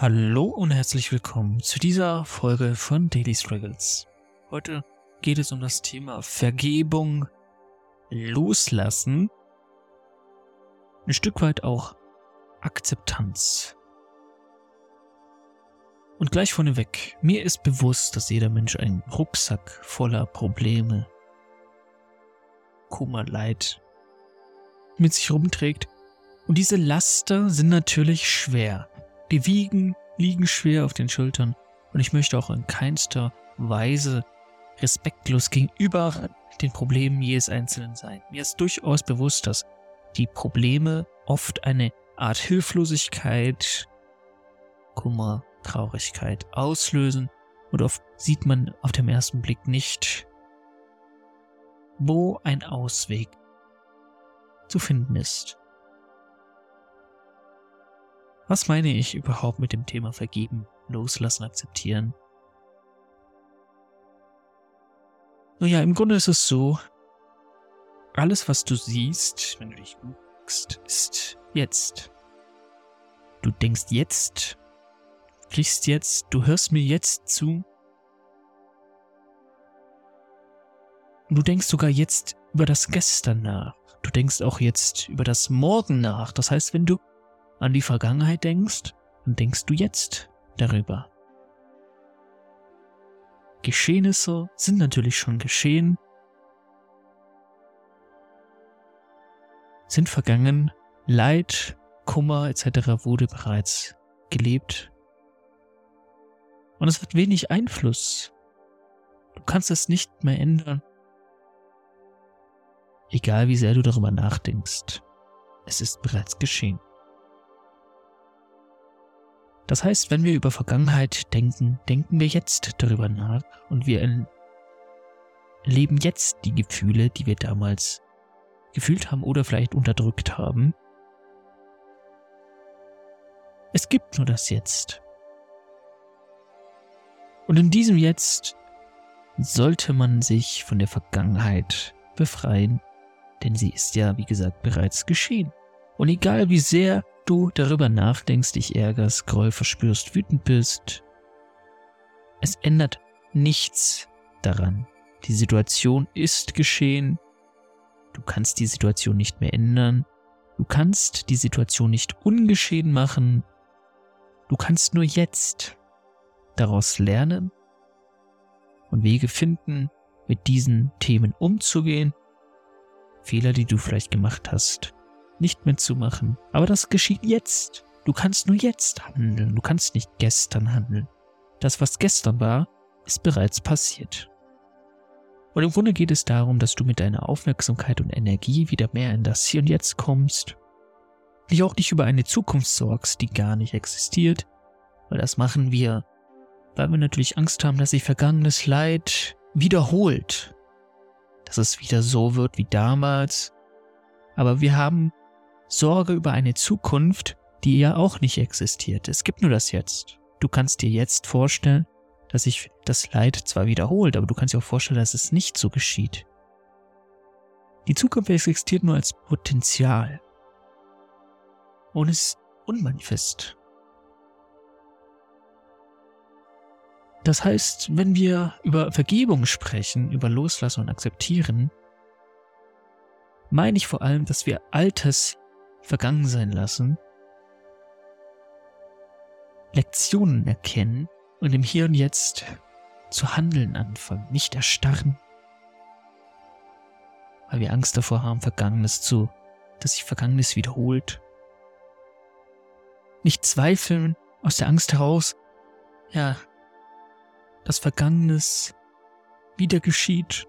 Hallo und herzlich willkommen zu dieser Folge von Daily Struggles. Heute geht es um das Thema Vergebung, Loslassen, ein Stück weit auch Akzeptanz. Und gleich vorneweg, mir ist bewusst, dass jeder Mensch einen Rucksack voller Probleme, Kummer, Leid mit sich rumträgt. Und diese Laster sind natürlich schwer. Die wiegen, liegen schwer auf den Schultern. Und ich möchte auch in keinster Weise respektlos gegenüber den Problemen jedes Einzelnen sein. Mir ist durchaus bewusst, dass die Probleme oft eine Art Hilflosigkeit, Kummer, Traurigkeit auslösen und oft sieht man auf dem ersten Blick nicht, wo ein Ausweg zu finden ist. Was meine ich überhaupt mit dem Thema vergeben, loslassen, akzeptieren? Naja, im Grunde ist es so, alles, was du siehst, wenn du dich guckst, ist jetzt. Du denkst jetzt, sprichst jetzt, du hörst mir jetzt zu. Du denkst sogar jetzt über das Gestern nach. Du denkst auch jetzt über das Morgen nach. Das heißt, wenn du an die Vergangenheit denkst, dann denkst du jetzt darüber. Geschehnisse sind natürlich schon geschehen, sind vergangen, Leid, Kummer etc. wurde bereits gelebt. Und es hat wenig Einfluss. Du kannst es nicht mehr ändern. Egal wie sehr du darüber nachdenkst, es ist bereits geschehen. Das heißt, wenn wir über Vergangenheit denken, denken wir jetzt darüber nach und wir erleben jetzt die Gefühle, die wir damals gefühlt haben oder vielleicht unterdrückt haben. Es gibt nur das Jetzt. Und in diesem Jetzt sollte man sich von der Vergangenheit befreien, denn sie ist ja, wie gesagt, bereits geschehen. Und egal wie sehr du darüber nachdenkst, dich ärgerst, Groll verspürst, wütend bist, es ändert nichts daran. Die Situation ist geschehen. Du kannst die Situation nicht mehr ändern. Du kannst die Situation nicht ungeschehen machen. Du kannst nur jetzt daraus lernen und Wege finden, mit diesen Themen umzugehen. Fehler, die du vielleicht gemacht hast, nicht mehr zu machen. Aber das geschieht jetzt. Du kannst nur jetzt handeln. Du kannst nicht gestern handeln. Das, was gestern war, ist bereits passiert. Und im Grunde geht es darum, dass du mit deiner Aufmerksamkeit und Energie wieder mehr in das Hier und Jetzt kommst. Dich auch nicht über eine Zukunft sorgst, die gar nicht existiert. Weil das machen wir, weil wir natürlich Angst haben, dass sich vergangenes Leid wiederholt. Dass es wieder so wird wie damals. Aber wir haben Sorge über eine Zukunft, die ja auch nicht existiert. Es gibt nur das Jetzt. Du kannst dir jetzt vorstellen, dass sich das Leid zwar wiederholt, aber du kannst dir auch vorstellen, dass es nicht so geschieht. Die Zukunft existiert nur als Potenzial und ist unmanifest. Das heißt, wenn wir über Vergebung sprechen, über Loslassen und Akzeptieren, meine ich vor allem, dass wir Altes vergangen sein lassen, Lektionen erkennen und im Hier und Jetzt zu handeln anfangen, nicht erstarren, weil wir Angst davor haben, Vergangenes zu, dass sich Vergangenes wiederholt. Nicht zweifeln aus der Angst heraus, ja, dass Vergangenes wieder geschieht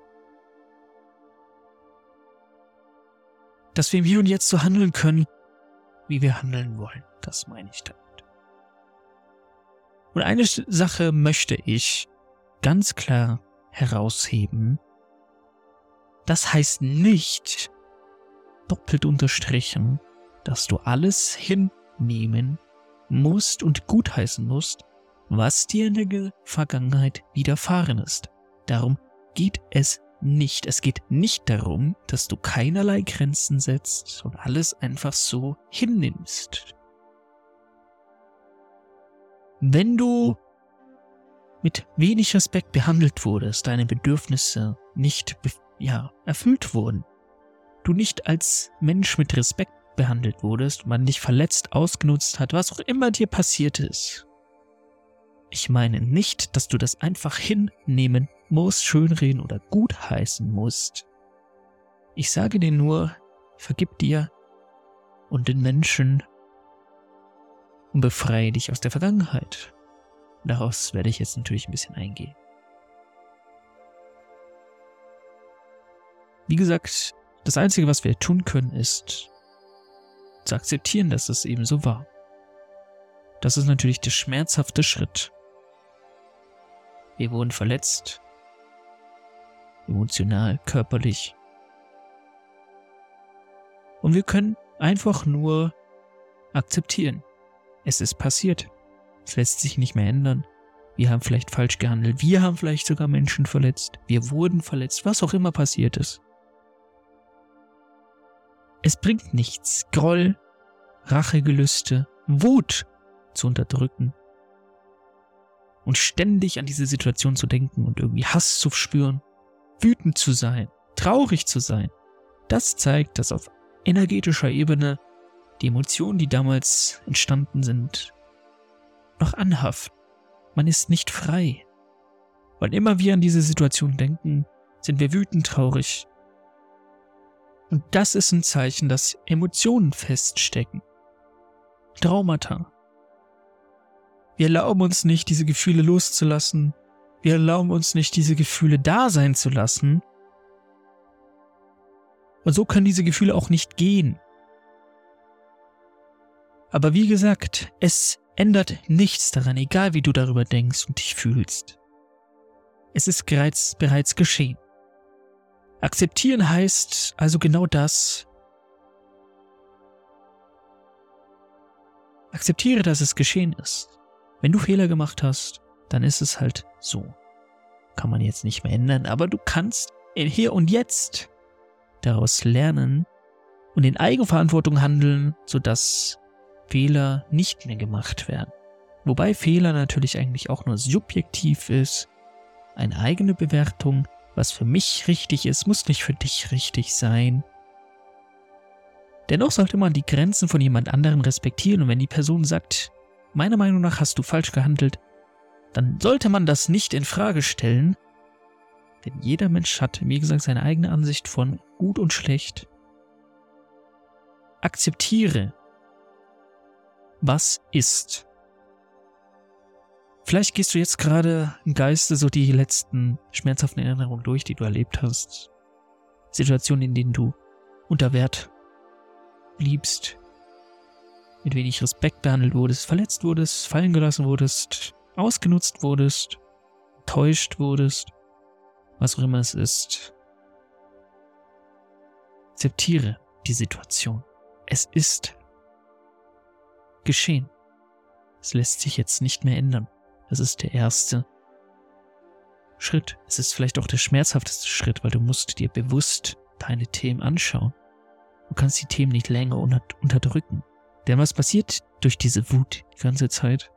dass wir im Hier und Jetzt so handeln können, wie wir handeln wollen. Das meine ich damit. Und eine Sache möchte ich ganz klar herausheben. Das heißt nicht, doppelt unterstrichen, dass du alles hinnehmen musst und gutheißen musst, was dir in der Vergangenheit widerfahren ist. Darum geht es nicht. Es geht nicht darum, dass du keinerlei Grenzen setzt und alles einfach so hinnimmst. wenn du mit wenig Respekt behandelt wurdest, deine Bedürfnisse nicht ja, erfüllt wurden, du nicht als Mensch mit Respekt behandelt wurdest, man dich verletzt, ausgenutzt hat, was auch immer dir passiert ist. Ich meine nicht, dass du das einfach hinnehmen musst, schönreden oder gutheißen musst. Ich sage dir nur, vergib dir und den Menschen und befreie dich aus der Vergangenheit. Daraus werde ich jetzt natürlich ein bisschen eingehen. Wie gesagt, das Einzige, was wir tun können, ist zu akzeptieren, dass es eben so war. Das ist natürlich der schmerzhafte Schritt. Wir wurden verletzt, emotional, körperlich. Und wir können einfach nur akzeptieren. Es ist passiert. Es lässt sich nicht mehr ändern. Wir haben vielleicht falsch gehandelt. Wir haben vielleicht sogar Menschen verletzt. Wir wurden verletzt. Was auch immer passiert ist. Es bringt nichts, Groll, Rachegelüste, Wut zu unterdrücken und ständig an diese Situation zu denken und irgendwie Hass zu spüren, wütend zu sein, traurig zu sein. Das zeigt, dass auf energetischer Ebene die Emotionen, die damals entstanden sind, noch anhaften. Man ist nicht frei. Wann immer wir an diese Situation denken, sind wir wütend traurig, und das ist ein Zeichen, dass Emotionen feststecken. Traumata. Wir erlauben uns nicht, diese Gefühle loszulassen. Wir erlauben uns nicht, diese Gefühle da sein zu lassen. Und so können diese Gefühle auch nicht gehen. Aber wie gesagt, es ändert nichts daran, egal wie du darüber denkst und dich fühlst. Es ist bereits, bereits geschehen. Akzeptieren heißt also genau das. Akzeptiere, dass es geschehen ist. Wenn du Fehler gemacht hast, dann ist es halt so. Kann man jetzt nicht mehr ändern, aber du kannst in hier und jetzt daraus lernen und in Eigenverantwortung handeln, sodass Fehler nicht mehr gemacht werden. Wobei Fehler natürlich eigentlich auch nur subjektiv ist, eine eigene Bewertung, was für mich richtig ist, muss nicht für dich richtig sein. Dennoch sollte man die Grenzen von jemand anderem respektieren und wenn die Person sagt, meiner Meinung nach hast du falsch gehandelt, dann sollte man das nicht in Frage stellen, denn jeder Mensch hat, wie gesagt, seine eigene Ansicht von gut und schlecht. Akzeptiere, was ist. Vielleicht gehst du jetzt gerade im Geiste so die letzten schmerzhaften Erinnerungen durch, die du erlebt hast. Situationen, in denen du unter Wert bliebst, mit wenig Respekt behandelt wurdest, verletzt wurdest, fallen gelassen wurdest, ausgenutzt wurdest, enttäuscht wurdest, was auch immer es ist. Akzeptiere die Situation. Es ist geschehen. Es lässt sich jetzt nicht mehr ändern. Das ist der erste Schritt. Es ist vielleicht auch der schmerzhafteste Schritt, weil du musst dir bewusst deine Themen anschauen. Du kannst die Themen nicht länger unterdrücken. Denn was passiert durch diese Wut die ganze Zeit?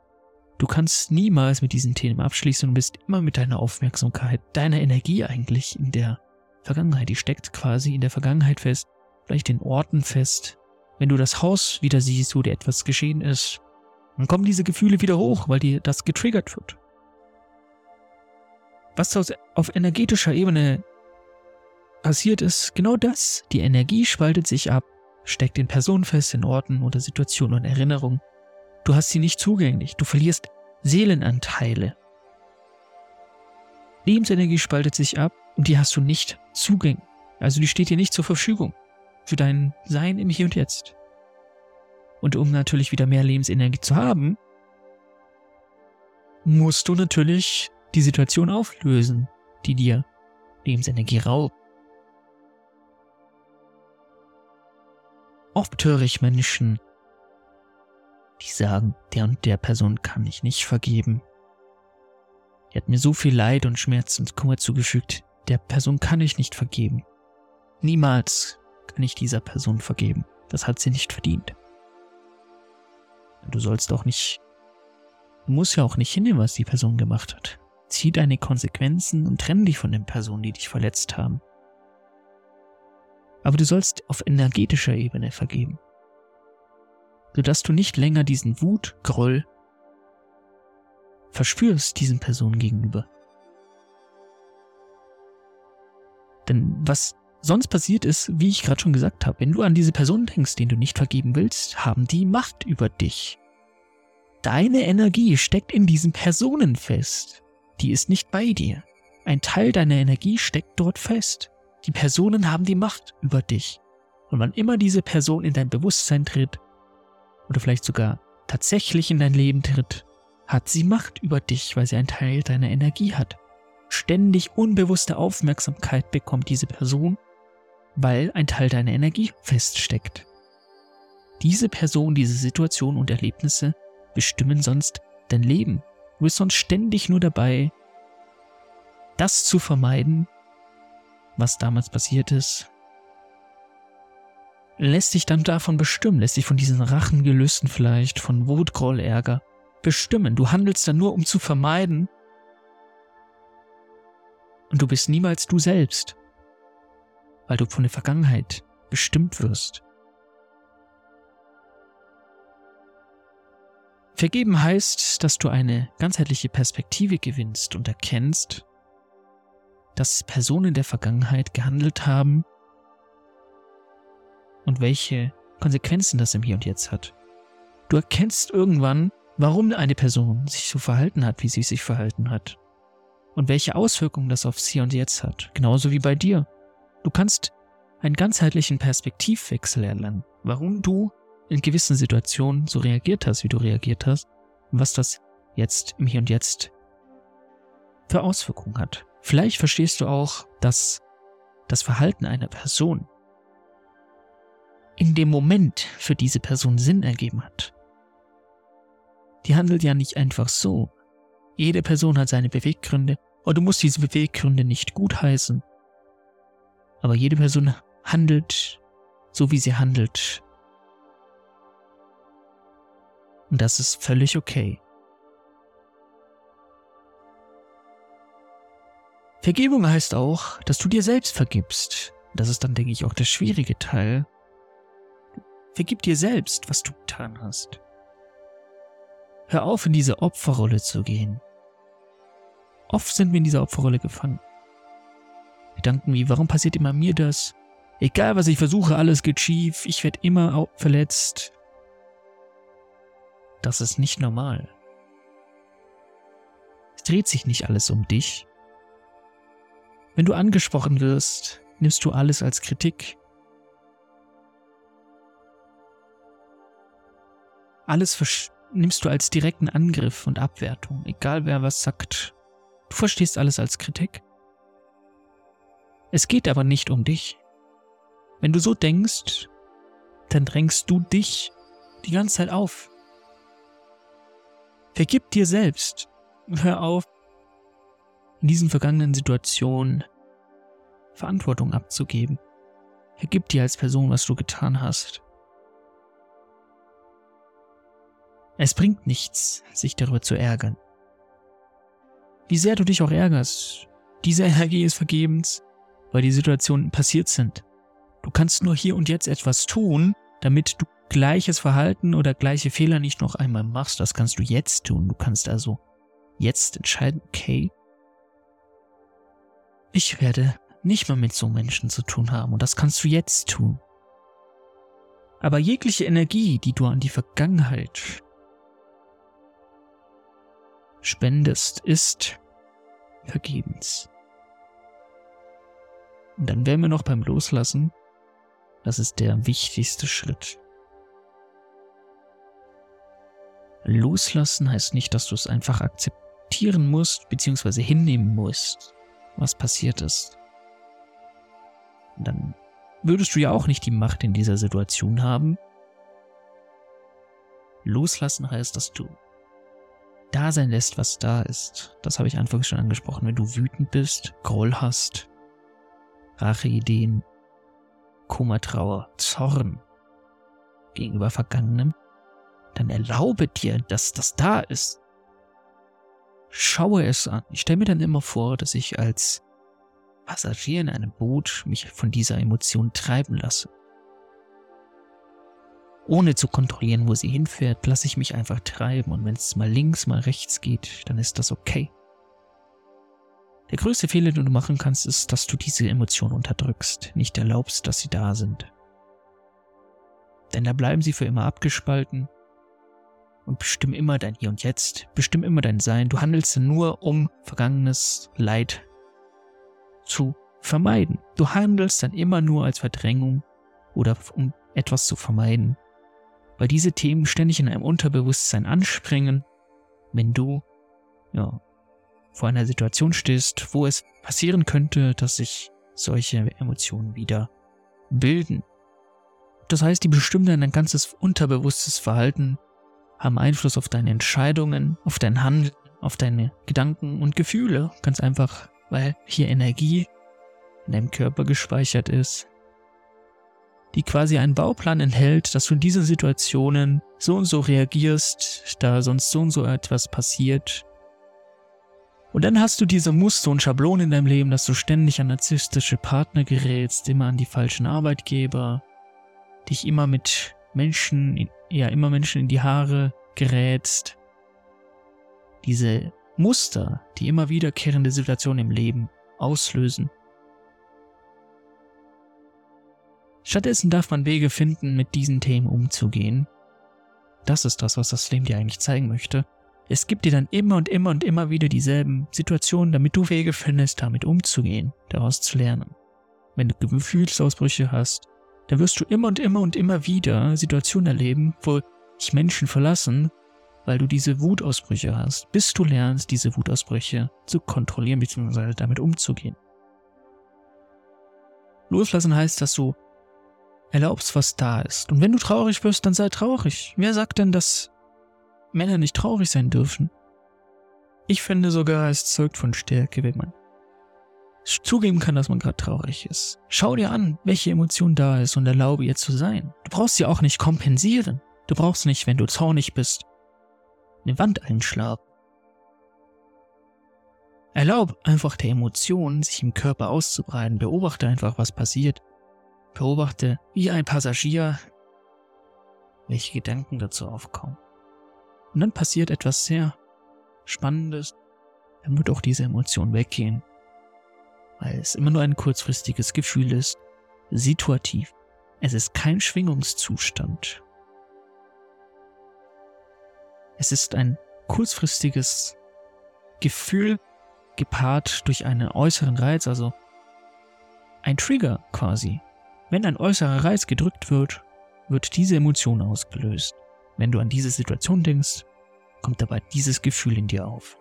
Du kannst niemals mit diesen Themen abschließen und bist immer mit deiner Aufmerksamkeit, deiner Energie eigentlich in der Vergangenheit. Die steckt quasi in der Vergangenheit fest, vielleicht in Orten fest. Wenn du das Haus wieder siehst, wo dir etwas geschehen ist, dann kommen diese Gefühle wieder hoch, weil dir das getriggert wird. Was auf energetischer Ebene passiert ist, genau das. Die Energie spaltet sich ab, steckt in Personen fest, in Orten oder Situationen und Erinnerungen. Du hast sie nicht zugänglich, du verlierst Seelenanteile. Lebensenergie spaltet sich ab und die hast du nicht zugänglich. Also die steht dir nicht zur Verfügung für dein Sein im Hier und Jetzt. Und um natürlich wieder mehr Lebensenergie zu haben, musst du natürlich die Situation auflösen, die dir Lebensenergie raubt. Oft höre ich Menschen, die sagen, der und der Person kann ich nicht vergeben. Die hat mir so viel Leid und Schmerz und Kummer zugefügt, der Person kann ich nicht vergeben. Niemals kann ich dieser Person vergeben. Das hat sie nicht verdient. Du sollst auch nicht Du musst ja auch nicht hinnehmen, was die Person gemacht hat. Zieh deine Konsequenzen und trenn dich von den Personen, die dich verletzt haben. Aber du sollst auf energetischer Ebene vergeben. Sodass du nicht länger diesen Wut, Groll verspürst diesen Personen gegenüber. Denn was sonst passiert ist, wie ich gerade schon gesagt habe, wenn du an diese Person denkst, den du nicht vergeben willst, haben die Macht über dich. Deine Energie steckt in diesen Personen fest. Die ist nicht bei dir. Ein Teil deiner Energie steckt dort fest. Die Personen haben die Macht über dich. Und wann immer diese Person in dein Bewusstsein tritt, oder vielleicht sogar tatsächlich in dein Leben tritt, hat sie Macht über dich, weil sie einen Teil deiner Energie hat. Ständig unbewusste Aufmerksamkeit bekommt diese Person, weil ein Teil deiner Energie feststeckt. Diese Person, diese Situation und Erlebnisse bestimmen sonst dein Leben. Du bist sonst ständig nur dabei, das zu vermeiden, was damals passiert ist. Lässt dich dann davon bestimmen, lässt dich von diesen Rachengelüsten vielleicht, von Wut, Groll, Ärger bestimmen. Du handelst dann nur, um zu vermeiden. Und du bist niemals du selbst, weil du von der Vergangenheit bestimmt wirst. Vergeben heißt, dass du eine ganzheitliche Perspektive gewinnst und erkennst, dass Personen der Vergangenheit gehandelt haben und welche Konsequenzen das im Hier und Jetzt hat. Du erkennst irgendwann, warum eine Person sich so verhalten hat, wie sie sich verhalten hat. Und welche Auswirkungen das aufs Hier und Jetzt hat. Genauso wie bei dir. Du kannst einen ganzheitlichen Perspektivwechsel erlangen, warum du in gewissen Situationen so reagiert hast, wie du reagiert hast, und was das jetzt im Hier und Jetzt für Auswirkungen hat. Vielleicht verstehst du auch, dass das Verhalten einer Person in dem Moment für diese Person Sinn ergeben hat. Die handelt ja nicht einfach so. Jede Person hat seine Beweggründe und du musst diese Beweggründe nicht gutheißen. Aber jede Person handelt so, wie sie handelt. Und das ist völlig okay. Vergebung heißt auch, dass du dir selbst vergibst. Das ist dann, denke ich, auch der schwierige Teil. Vergib dir selbst, was du getan hast. Hör auf, in diese Opferrolle zu gehen. Oft sind wir in dieser Opferrolle gefangen. Gedanken wie, warum passiert immer mir das? Egal was ich versuche, alles geht schief, ich werde immer verletzt. Das ist nicht normal. Es dreht sich nicht alles um dich. Wenn du angesprochen wirst, nimmst du alles als Kritik. Alles nimmst du als direkten Angriff und Abwertung, egal wer was sagt. Du verstehst alles als Kritik. Es geht aber nicht um dich. Wenn du so denkst, dann drängst du dich die ganze Zeit auf. Vergib dir selbst. Hör auf, in diesen vergangenen Situationen Verantwortung abzugeben. Vergib dir als Person, was du getan hast. Es bringt nichts, sich darüber zu ärgern. Wie sehr du dich auch ärgerst, diese Energie ist vergebens, weil die Situationen passiert sind. Du kannst nur hier und jetzt etwas tun, damit du gleiches Verhalten oder gleiche Fehler nicht noch einmal machst. Das kannst du jetzt tun. Du kannst also jetzt entscheiden, okay, ich werde nicht mehr mit so Menschen zu tun haben und das kannst du jetzt tun. Aber jegliche Energie, die du an die Vergangenheit spendest, ist vergebens. Und dann wären wir noch beim Loslassen. Das ist der wichtigste Schritt. Loslassen heißt nicht, dass du es einfach akzeptieren musst, beziehungsweise hinnehmen musst, was passiert ist. Und dann würdest du ja auch nicht die Macht in dieser Situation haben. Loslassen heißt, dass du da sein lässt, was da ist. Das habe ich anfangs schon angesprochen. Wenn du wütend bist, Groll hast, Racheideen, Kummer, Trauer, Zorn gegenüber Vergangenem, dann erlaube dir, dass das da ist. schaue es an. Ich stelle mir dann immer vor, dass ich als Passagier in einem Boot mich von dieser Emotion treiben lasse. Ohne zu kontrollieren, wo sie hinfährt, lasse ich mich einfach treiben und wenn es mal links, mal rechts geht, dann ist das okay. Der größte Fehler, den du machen kannst, ist, dass du diese Emotionen unterdrückst, nicht erlaubst, dass sie da sind. Denn da bleiben sie für immer abgespalten und bestimmen immer dein Hier und Jetzt, bestimmen immer dein Sein. Du handelst nur, um vergangenes Leid zu vermeiden. Du handelst dann immer nur als Verdrängung oder um etwas zu vermeiden. Weil diese Themen ständig in einem Unterbewusstsein anspringen, wenn du, ja, vor einer Situation stehst, wo es passieren könnte, dass sich solche Emotionen wieder bilden. Das heißt, die bestimmen dein ganzes unterbewusstes Verhalten, haben Einfluss auf deine Entscheidungen, auf dein Handeln, auf deine Gedanken und Gefühle. Ganz einfach, weil hier Energie in deinem Körper gespeichert ist, die quasi einen Bauplan enthält, dass du in diesen Situationen so und so reagierst, da sonst so und so etwas passiert. Und dann hast du diese Muster und Schablonen in deinem Leben, dass du ständig an narzisstische Partner gerätst, immer an die falschen Arbeitgeber, dich immer mit Menschen, ja, immer Menschen in die Haare gerätst. Diese Muster, die immer wiederkehrende Situationen im Leben auslösen. Stattdessen darf man Wege finden, mit diesen Themen umzugehen. Das ist das, was das Leben dir eigentlich zeigen möchte. Es gibt dir dann immer und immer und immer wieder dieselben Situationen, damit du Wege findest, damit umzugehen, daraus zu lernen. Wenn du Gefühlsausbrüche hast, dann wirst du immer und immer und immer wieder Situationen erleben, wo dich Menschen verlassen, weil du diese Wutausbrüche hast, bis du lernst, diese Wutausbrüche zu kontrollieren bzw. damit umzugehen. Loslassen heißt, dass du erlaubst, was da ist. Und wenn du traurig wirst, dann sei traurig. Wer sagt denn, dass Männer nicht traurig sein dürfen? Ich finde sogar, es zeugt von Stärke, wenn man zugeben kann, dass man gerade traurig ist. Schau dir an, welche Emotion da ist und erlaube ihr zu sein. Du brauchst sie auch nicht kompensieren. Du brauchst nicht, wenn du zornig bist, eine Wand einschlagen. Erlaub einfach der Emotion, sich im Körper auszubreiten. Beobachte einfach, was passiert. Beobachte, wie ein Passagier, welche Gedanken dazu aufkommen. Und dann passiert etwas sehr Spannendes. Dann wird auch diese Emotion weggehen. Weil es immer nur ein kurzfristiges Gefühl ist. Situativ. Es ist kein Schwingungszustand. Es ist ein kurzfristiges Gefühl gepaart durch einen äußeren Reiz, also ein Trigger quasi. Wenn ein äußerer Reiz gedrückt wird, wird diese Emotion ausgelöst. Wenn du an diese Situation denkst, kommt dabei dieses Gefühl in dir auf.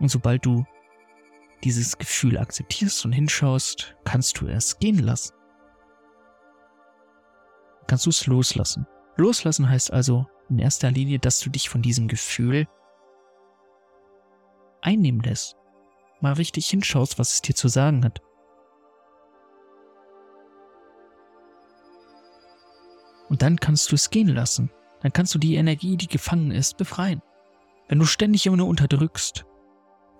Und sobald du dieses Gefühl akzeptierst und hinschaust, kannst du es gehen lassen. Kannst du es loslassen. Loslassen heißt also in erster Linie, dass du dich von diesem Gefühl einnehmen lässt. Mal richtig hinschaust, was es dir zu sagen hat. Und dann kannst du es gehen lassen. Dann kannst du die Energie, die gefangen ist, befreien. Wenn du ständig immer nur unterdrückst,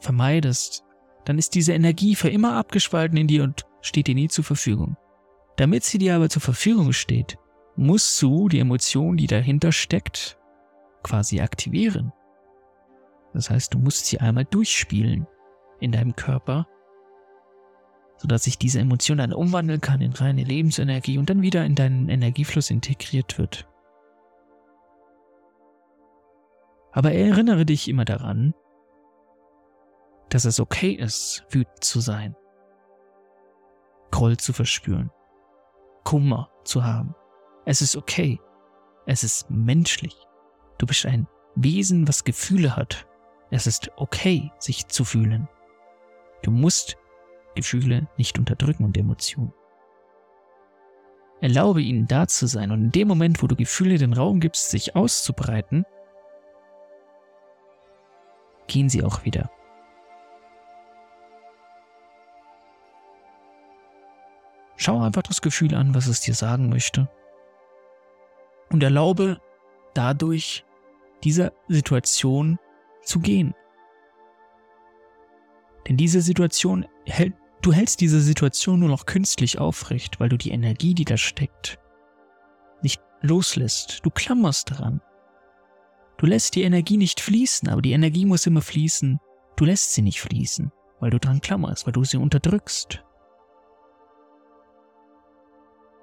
vermeidest, dann ist diese Energie für immer abgespalten in dir und steht dir nie zur Verfügung. Damit sie dir aber zur Verfügung steht, musst du die Emotion, die dahinter steckt, quasi aktivieren. Das heißt, du musst sie einmal durchspielen in deinem Körper sodass sich diese Emotion dann umwandeln kann in reine Lebensenergie und dann wieder in deinen Energiefluss integriert wird. Aber erinnere dich immer daran, dass es okay ist, wütend zu sein, Groll zu verspüren, Kummer zu haben. Es ist okay. Es ist menschlich. Du bist ein Wesen, was Gefühle hat. Es ist okay, sich zu fühlen. Du musst Gefühle nicht unterdrücken und Emotionen. Erlaube ihnen da zu sein und in dem Moment, wo du Gefühle den Raum gibst, sich auszubreiten, gehen sie auch wieder. Schau einfach das Gefühl an, was es dir sagen möchte. Und erlaube dadurch dieser Situation zu gehen. Denn diese Situation hält, du hältst diese Situation nur noch künstlich aufrecht, weil du die Energie, die da steckt, nicht loslässt. Du klammerst daran. Du lässt die Energie nicht fließen, aber die Energie muss immer fließen. Du lässt sie nicht fließen, weil du dran klammerst, weil du sie unterdrückst.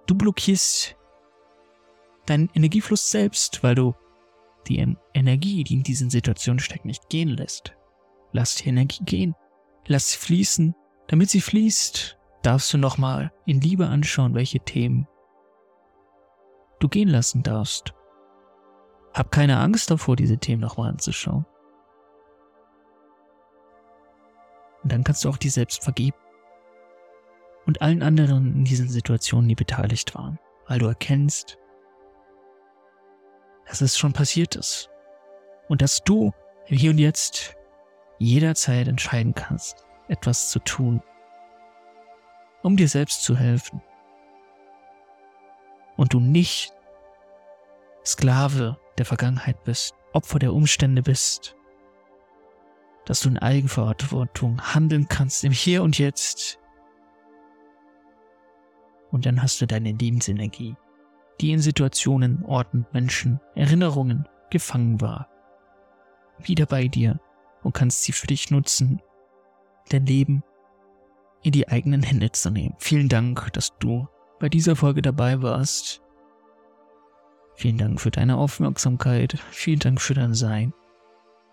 Du blockierst deinen Energiefluss selbst, weil du die Energie, die in diesen Situationen steckt, nicht gehen lässt. Lass die Energie gehen. Lass sie fließen. Damit sie fließt, darfst du nochmal in Liebe anschauen, welche Themen du gehen lassen darfst. Hab keine Angst davor, diese Themen nochmal anzuschauen. Und dann kannst du auch dir selbst vergeben. Und allen anderen in diesen Situationen, die beteiligt waren. Weil du erkennst, dass es schon passiert ist. Und dass du hier und jetzt jederzeit entscheiden kannst, etwas zu tun, um dir selbst zu helfen. Und du nicht Sklave der Vergangenheit bist, Opfer der Umstände bist, dass du in Eigenverantwortung handeln kannst im Hier und Jetzt. Und dann hast du deine Lebensenergie, die in Situationen, Orten, Menschen, Erinnerungen gefangen war, wieder bei dir und kannst sie für dich nutzen, dein Leben in die eigenen Hände zu nehmen. Vielen Dank, dass du bei dieser Folge dabei warst. Vielen Dank für deine Aufmerksamkeit. Vielen Dank für dein Sein.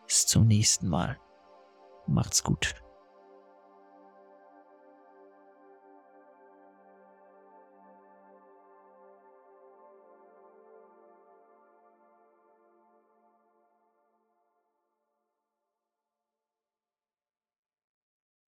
Bis zum nächsten Mal. Macht's gut.